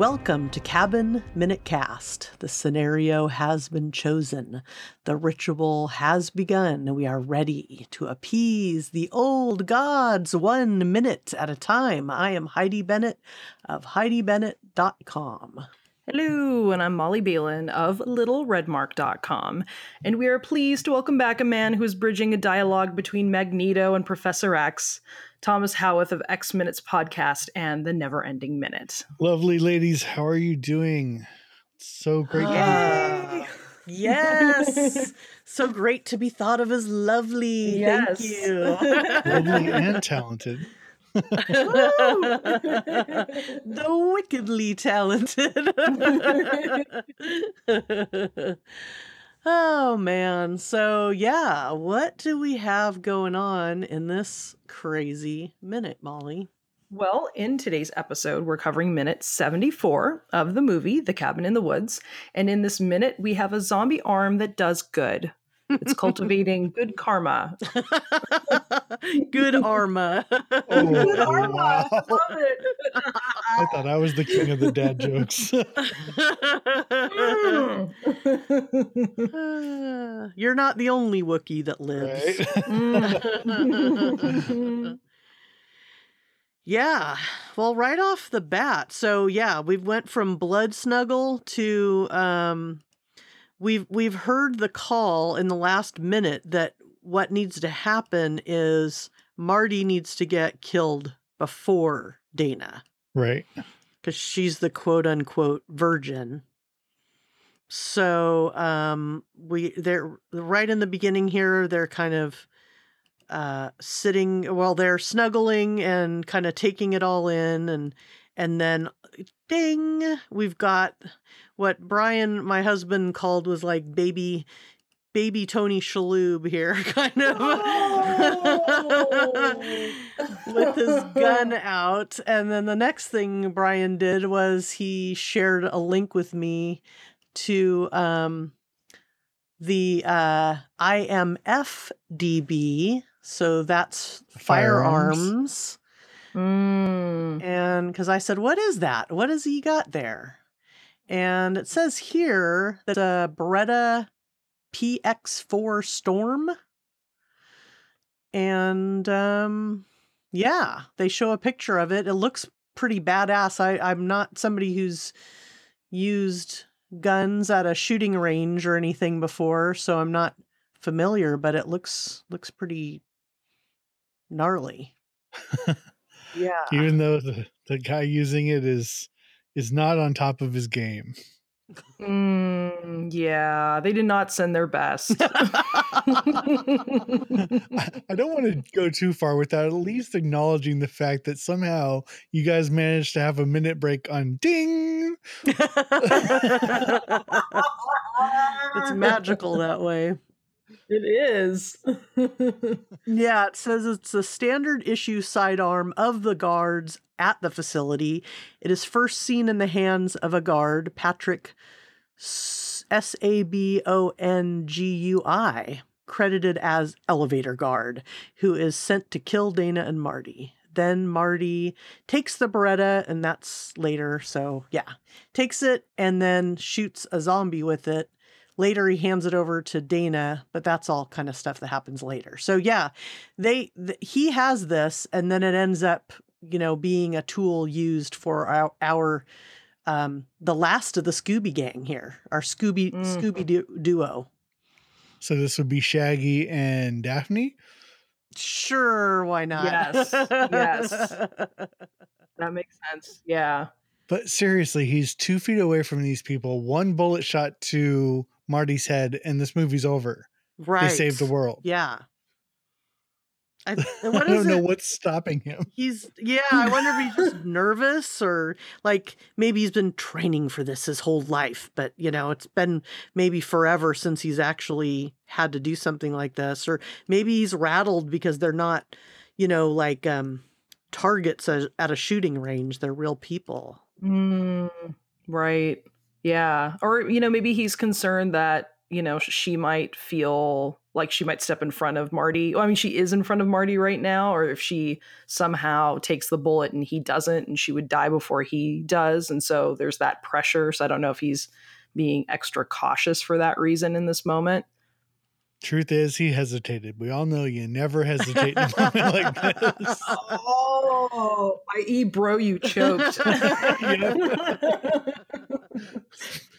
Welcome to Cabin Minute Cast. The scenario has been chosen. The ritual has begun. We are ready to appease the old gods one minute at a time. I am Heidi Bennett of HeidiBennett.com. Hello, and I'm Molly Balin of LittleRedmark.com, and we are pleased to welcome back a man who is bridging a dialogue between Magneto and Professor X, Thomas Howeth of X Minutes Podcast and The Never Ending Minute. Lovely ladies, how are you doing? So great to be Ah, yes. so great to be thought of as lovely. Yes. Thank you. lovely and talented. The wickedly talented. oh man. So yeah, what do we have going on in this crazy minute, Molly? Well, in today's episode, we're covering minute 74 of the movie, The Cabin in the Woods. And in this minute, we have a zombie arm that does good. It's cultivating good karma. Good Arma. Oh, Good karma. wow. Love it. I thought I was the king of the dad jokes. Mm. You're not the only Wookiee that lives. right? Mm. Yeah. Well, right off the bat. So yeah, we've went from blood snuggle to um we've we've heard the call in the last minute that what needs to happen is Marty needs to get killed before Dana right. cuz she's the quote unquote virgin. So um we they're right in the beginning here they're kind of uh sitting well they're snuggling and kind of taking it all in and and then ding we've got what Brian my husband called was like baby baby Tony Shalhoub here kind of with his gun out and then the next thing Brian did was he shared a link with me to um the uh IMFDB so that's firearms, Mm. and because I said what is that? What has he got there? And it says here that a Beretta PX4 Storm. And um yeah they show a picture of it. It looks pretty badass. I I'm not somebody who's used guns at a shooting range or anything before so I'm not familiar but it looks looks pretty gnarly yeah Even though the, the guy using it is is not on top of his game. Mm, yeah, they did not send their best. I, I don't want to go too far without at least acknowledging the fact that somehow you guys managed to have a minute break on ding. it's magical that way. It is. Yeah, it says it's a standard issue sidearm of the guards at the facility. It is first seen in the hands of a guard, Patrick S A B O N G U I, credited as elevator guard, who is sent to kill Dana and Marty. Then Marty takes the Beretta, and that's later. So, yeah, takes it and then shoots a zombie with it. Later, he hands it over to Dana, but that's all kind of stuff that happens later. So, yeah, they th- he has this, and then it ends up, you know, being a tool used for our, our um, the last of the Scooby Gang here, our Scooby Mm. Scooby du- duo. So this would be Shaggy and Daphne. Sure, why not? Yes, yes. that makes sense. Yeah. But seriously, he's two feet away from these people. One bullet shot to Marty's head, and this movie's over. right. They saved the world. Yeah. I, I don't know it? what's stopping him. He's yeah. I wonder if he's just nervous or like maybe he's been training for this his whole life, but you know it's been maybe forever since he's actually had to do something like this, or maybe he's rattled because they're not, you know, like um targets at a shooting range. They're real people. Mm, right. Yeah. Or, you know, maybe he's concerned that you know, she might feel like she might step in front of Marty. Well, I mean, she is in front of Marty right now, or if she somehow takes the bullet and he doesn't, and she would die before he does. And so there's that pressure. So I don't know if he's being extra cautious for that reason in this moment. Truth is, he hesitated. We all know you never hesitate in a moment like this. Oh, i.e., bro, you choked.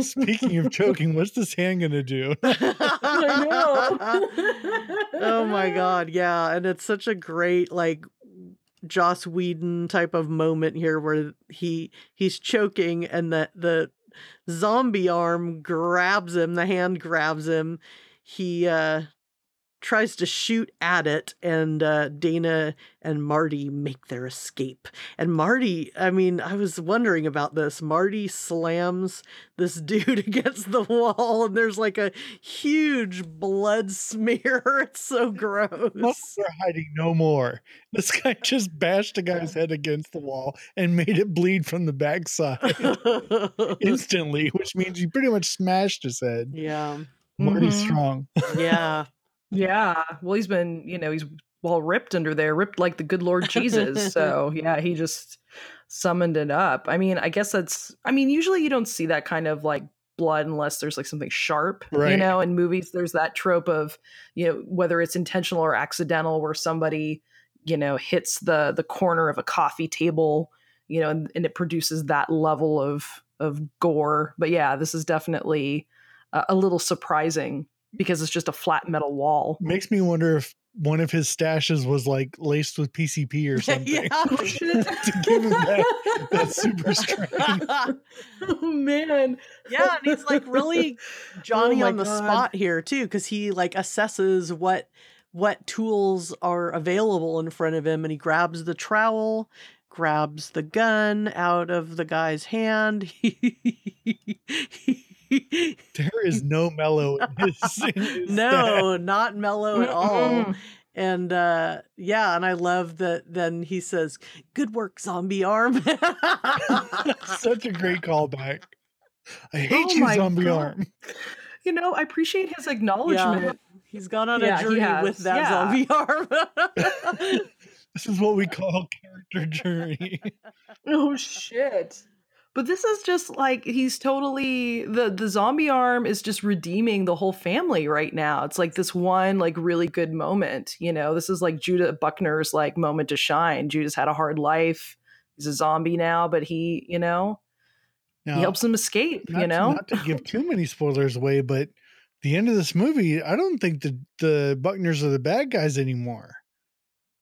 Speaking of choking, what's this hand gonna do? I know. oh my god, yeah, and it's such a great like Joss Whedon type of moment here where he he's choking and the the zombie arm grabs him, the hand grabs him. He uh tries to shoot at it and uh, Dana and Marty make their escape. And Marty, I mean, I was wondering about this. Marty slams this dude against the wall and there's like a huge blood smear. It's so gross. Are hiding no more. This guy just bashed a guy's head against the wall and made it bleed from the backside instantly, which means he pretty much smashed his head. yeah. Marty's Mhm. strong. Yeah. Yeah. Well, he's been, you know, he's well ripped under there, ripped like the good Lord Jesus. so, yeah, he just summoned it up. I mean, I guess that's, I mean, usually you don't see that kind of like blood unless there's like something sharp, you know, in movies, there's that trope of, you know, whether it's intentional or accidental, where somebody, you know, hits the the corner of a coffee table, you know, and, and it produces that level of of gore. But yeah, this is definitely a, a little surprising because it's just a flat metal wall. Makes me wonder if one of his stashes was like laced with PCP or something. yeah. to give him that, that super strength. oh man. yeah, and he's like really oh Johnny my on the God. spot here too, because he like assesses what what tools are available in front of him, and he grabs the trowel, grabs the gun out of the guy's hand. There is no mellow in his, in his no, not mellow at all. And uh yeah, and I love that then he says, Good work, zombie arm. Such a great callback. I hate Oh you, zombie God. arm. You know, I appreciate his acknowledgement. He's gone on Yeah, a journey with that Yeah. zombie arm. This is what we call character journey. Oh shit. But this is just like he's totally the the zombie arm is just redeeming the whole family right now. It's like this one like really good moment, you know. This is like Judah Buckner's like moment to shine. Judah's had a hard life. He's a zombie now, but he, you know, Now, he helps him escape, you to- know. not to give too many spoilers away, but the end of this movie, I don't think the the Buckners are the bad guys anymore.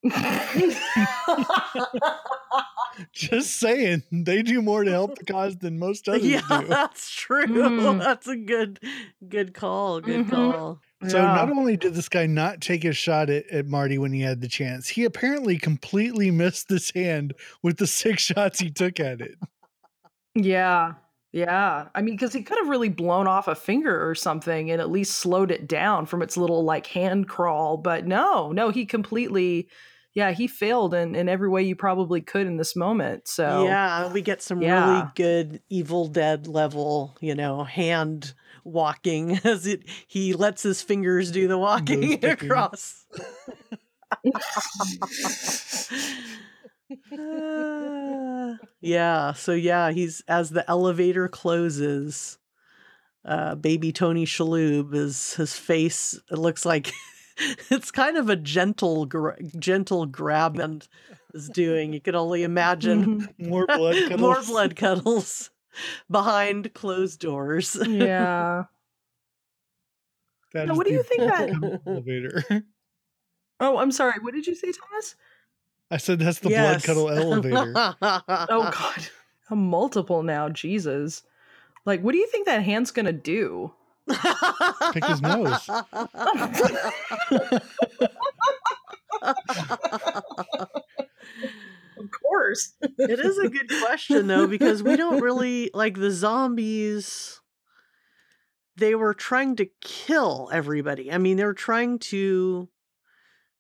Just saying, they do more to help the cause than most others yeah, do. that's true. Mm. That's a good good call. Good Mhm. call. So Yeah. not only did this guy not take a shot at, at Marty when he had the chance, he apparently completely missed this hand with the six shots he took at it. Yeah. Yeah. I mean, because he could have really blown off a finger or something and at least slowed it down from its little like hand crawl. But no, no, he completely, yeah, he failed in, in every way you probably could in this moment. So, Yeah, we get some really good Evil Dead level, you know, hand walking as it he lets his fingers do the walking sticking. across. Yeah, so yeah, he's as the elevator closes, uh baby Tony Shalhoub is his face it looks like it's kind of a gentle gra- gentle grab and is doing. You can only imagine Mhm. More blood cuddles. more blood cuddles behind closed doors. yeah. That Now, what do you think that- elevator? Oh, I'm sorry. What did you say, Thomas? I said that's the blood cuddle elevator. Oh, God. A multiple now. Jesus. Like, what do you think that hand's going to do? Pick his nose. Of course. it is a good question though because we don't really like the zombies they were trying to kill everybody i mean they were trying to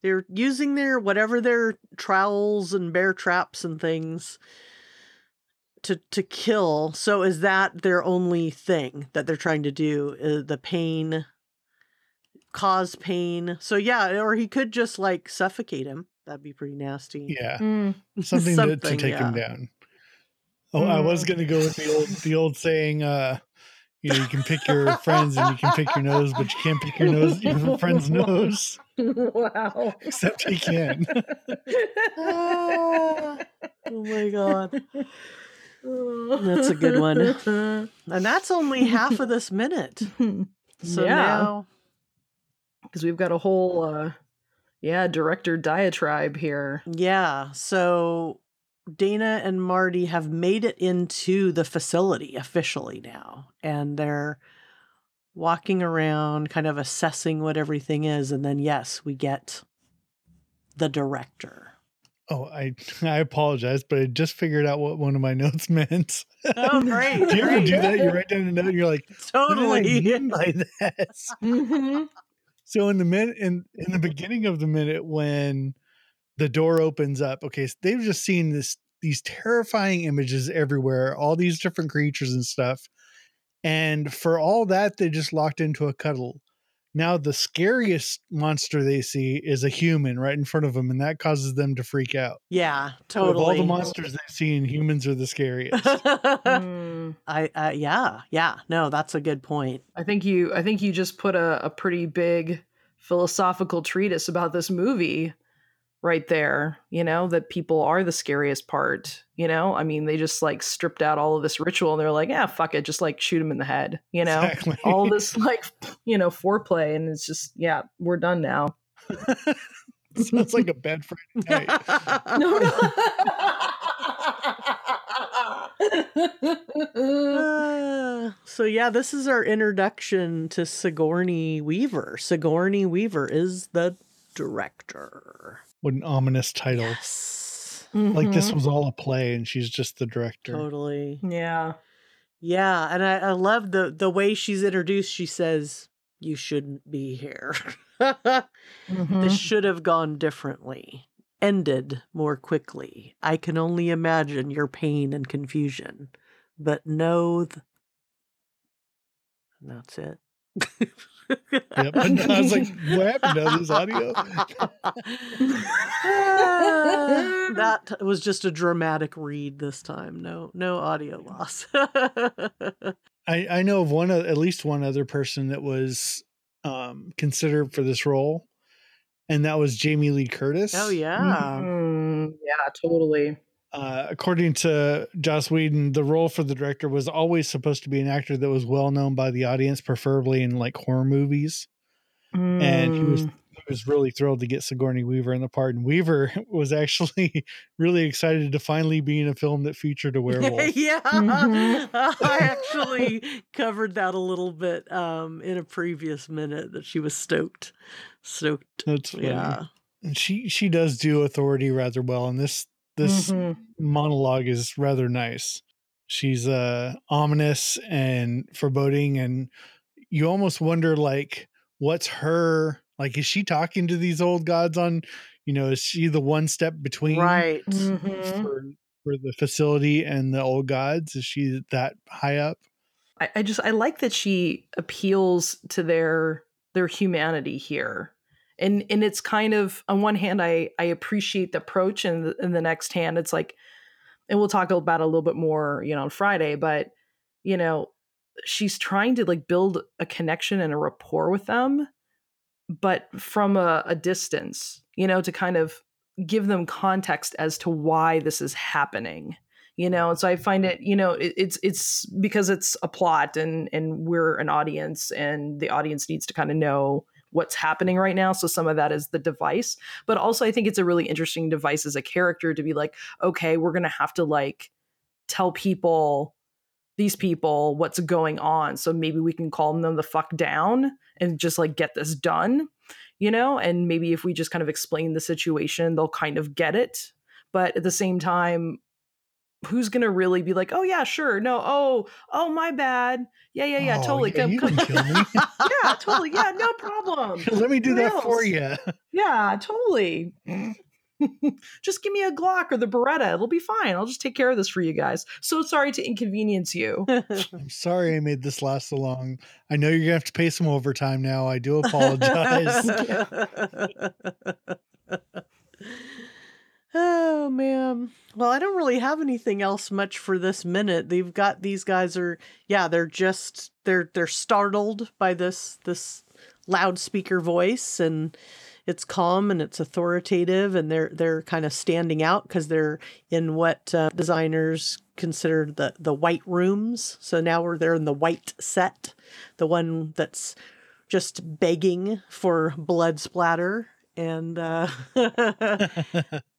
they're using their whatever their trowels and bear traps and things to to kill so is that their only thing that they're trying to do uh, the pain cause pain. So yeah, or he could just like suffocate him. That'd be pretty nasty. Yeah, Mm. something, to, to Something, take him down. Oh, I was Mm. gonna go with the old the old saying. uh you know, you can pick your friends and you can pick your nose, but you can't pick your nose, your friend's nose. wow. Except he can. Oh my god. That's a good one. And that's only half of this minute. So Yeah. now because we've got a whole uh yeah director diatribe here Yeah. So Dana and Marty have made it into the facility officially now. And they're walking around, kind of assessing what everything is. And then, yes, we get the director. Oh, I I apologize, but I just figured out what one of my notes meant. Oh, great. do you ever do that? You write down a note, and you're like, what do I Totally. mean by this? mm-hmm. So in the minute in in the beginning of the minute when the door opens up, okay, so they've just seen this these terrifying images everywhere, all these different creatures and stuff. And for all that, they just locked into a cuddle. Now the scariest monster they see is a human right in front of them, and that causes them to freak out. Yeah, So Of all the monsters they've seen, humans are the scariest. Mm. I, uh, yeah, yeah. No, that's a good point. i think you i think you just put a, a pretty big philosophical treatise about this movie right there you know that people are the scariest part you know i mean they just like stripped out all of this ritual and they're like yeah fuck it just like shoot him in the head you know Exactly. all this like you know foreplay and it's just yeah we're done now Sounds like a bad Friday night. no no Uh, so yeah, this is our introduction to Sigourney Weaver. Sigourney Weaver is the director. What an ominous title. Yes. Like this Mhm. was all a play and she's just the director. Totally. yeah Yeah, and I, I love the the way she's introduced. She says, "You shouldn't be here. Mhm. this should have gone differently, ended more quickly. I can only imagine your pain and confusion, but know." Th- and that's it. Yep. And I was like, what happened to this audio? that was just a dramatic read this time. No, no audio loss. I, I know of one, at least one other person that was um, considered for this role, and that was Jamie Lee Curtis. oh yeah. Mm, yeah totally Uh, according to Joss Whedon, the role for the director was always supposed to be an actor that was well known by the audience, preferably in like horror movies. And he was Mm. he was really thrilled to get Sigourney Weaver in the part. And Weaver was actually really excited to finally be in a film that featured a werewolf. yeah, Mhm. I actually covered that a little bit um, in a previous minute that she was stoked, stoked. That's funny. Yeah, And she she does do authority rather well, and this this Mhm. monologue is rather nice. She's uh ominous and foreboding, and you almost wonder like what's her like is she talking to these old gods on you know is she the one step between right. Mhm. for for the facility and the old gods is she that high up I, I just I like that she appeals to their their humanity here. And and it's kind of on one hand I I appreciate the approach and the, in the next hand it's like and we'll talk about a little bit more, you know, on Friday, but you know, she's trying to like build a connection and a rapport with them, but from a, a distance, you know, to kind of give them context as to why this is happening you know and so i find it you know it, it's it's because it's a plot and and we're an audience and the audience needs to kind of know what's happening right now so some of that is the device but also i think it's a really interesting device as a character to be like okay we're gonna have to like tell people these people what's going on so maybe we can calm them the fuck down and just like get this done you know? And maybe if we just kind of explain the situation they'll kind of get it but at the same time who's gonna really be like oh yeah sure no oh oh my bad yeah yeah yeah Oh, totally yeah, come, come. kill me. yeah totally yeah no problem let me do that for you yeah totally mm. just give me a Glock or the Beretta. It'll be fine. I'll just take care of this for you guys. So sorry to inconvenience you. I'm sorry I made this last so long. I know you're gonna have to pay some overtime now. I do apologize. Oh man. Well, I don't really have anything else much for this minute. They've got these guys are yeah, they're just they're they're startled by this this loudspeaker voice and it's calm and it's authoritative and they're they're kind of standing out because they're in what uh, designers consider the the white rooms so now we're there in the white set the one that's just begging for blood splatter and uh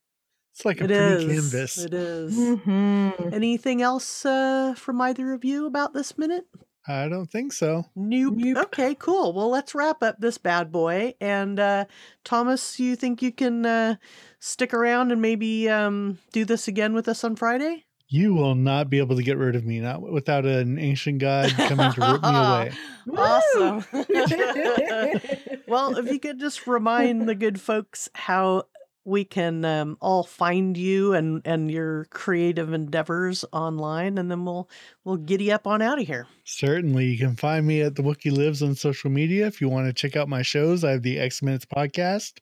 it's like a it pretty is canvas. it is Mhm. anything else uh from either of you about this minute I don't think so. Nope. Nope. Okay, cool. Well, let's wrap up this bad boy. And uh, Thomas, you think you can uh, stick around and maybe um, do this again with us on Friday? You will not be able to get rid of me, not without an ancient god coming to rip me away. Awesome. well, if you could just remind the good folks how we can um, all find you and and your creative endeavors online, and then we'll we'll giddy up on out of here. Certainly, you can find me at the Wookiee Lives on social media. If you want to check out my shows, I have the X Minutes podcast,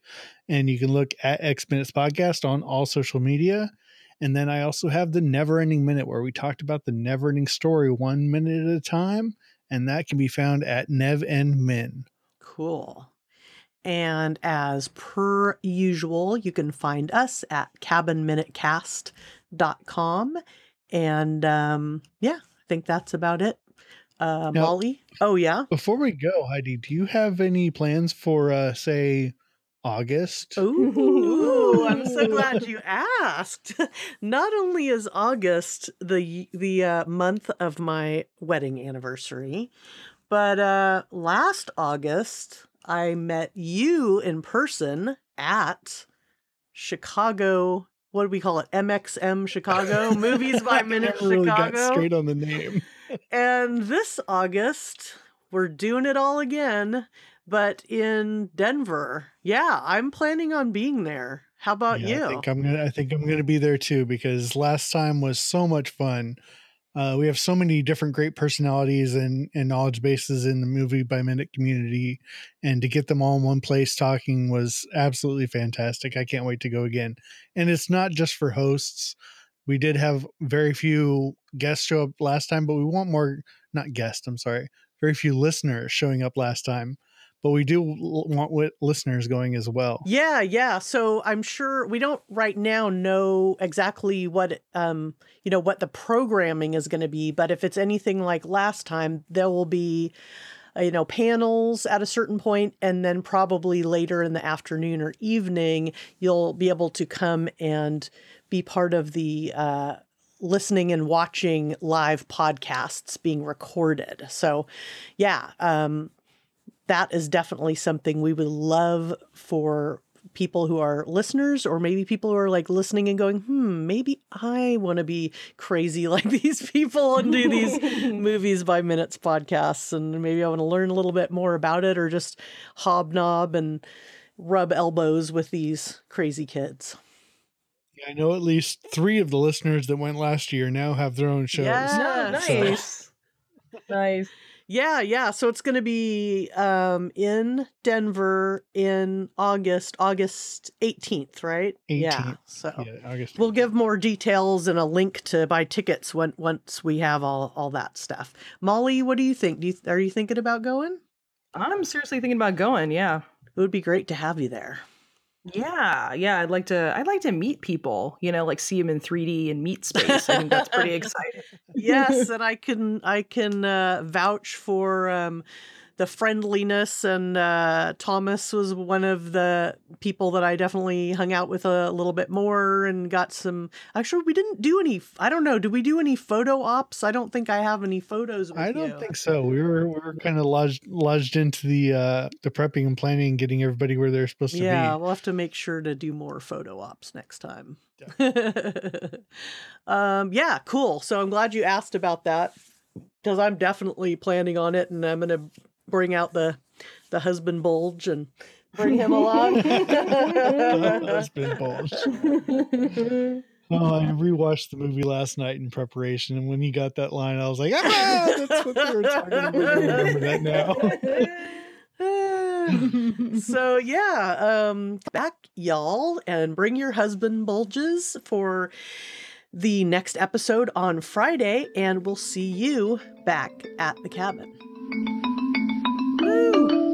and you can look at X Minutes podcast on all social media. And then I also have the Never Ending Minute, where we talked about the never ending story one minute at a time, and that can be found at Nev and Min. Cool. And as per usual, you can find us at cabinminutecast.com. And um, yeah, I think that's about it. Uh, Now- Molly? Oh, yeah. Before we go, Heidi, do you have any plans for, uh, say, August? Ooh, I'm so glad you asked. Not only is August the the uh, month of my wedding anniversary, but uh, last August I met you in person at Chicago. What do we call it? MXM Chicago Movies by Minute I really got straight on the name. And this August, we're doing it all again, but in Denver. Yeah, I'm planning on being there. How about Yeah, you? I think I'm gonna. I think I'm gonna be there too because last time was so much fun. Uh, we have so many different great personalities and, and knowledge bases in the movie by minute community, and to get them all in one place talking was absolutely fantastic. I can't wait to go again. And it's not just for hosts. We did have very few guests show up last time, but we want more. Not guests. I'm sorry. Very few listeners showing up last time, but we do want listeners going as well. Yeah, yeah. So I'm sure we don't right now know exactly what um you know what the programming is going to be, but if it's anything like last time, there will be uh, you know panels at a certain point and then probably later in the afternoon or evening you'll be able to come and be part of the uh listening and watching live podcasts being recorded. So yeah, um that is definitely something we would love for people who are listeners or maybe people who are like listening and going hmm maybe i want to be crazy like these people and do these movies by minutes podcasts and maybe i want to learn a little bit more about it or just hobnob and rub elbows with these crazy kids I know at least three of the listeners that went last year now have their own shows. Yeah. So- nice. nice. Yeah yeah so it's going to be um in denver in august august 18th right yeah 18th. so Yeah, August. We'll give more details and a link to buy tickets when once we have all all that stuff. Molly, what do you think? Do you, are you thinking about going? I'm seriously thinking about going. Yeah. It would be great to have you there. Yeah, yeah, I'd like to. I'd like to meet people. You know, like see them in 3D and meet space. I think that's pretty exciting. yes, and I can I can uh, vouch for um, the friendliness. And uh, Thomas was one of the people that I definitely hung out with a little bit more and got some. Actually, we didn't do any. I don't know. Did we do any photo ops? I don't think I have any photos. I don't you. think so. We were we were kind of lodged lodged into the uh the prepping and planning and getting everybody where they're supposed to Yeah, be. Yeah, we'll have to make sure to do more photo ops next time. um, yeah, cool. So I'm glad you asked about that because I'm definitely planning on it, and I'm gonna bring out the the husband bulge and Bring him along. husband bulge. Oh, I rewatched the movie last night in preparation, and when he got that line, I was like, "Ah, that's what they were talking about." I remember that now. so yeah, um back y'all and bring your husband bulges for the next episode on Friday and we'll see you back at the cabin. Woo!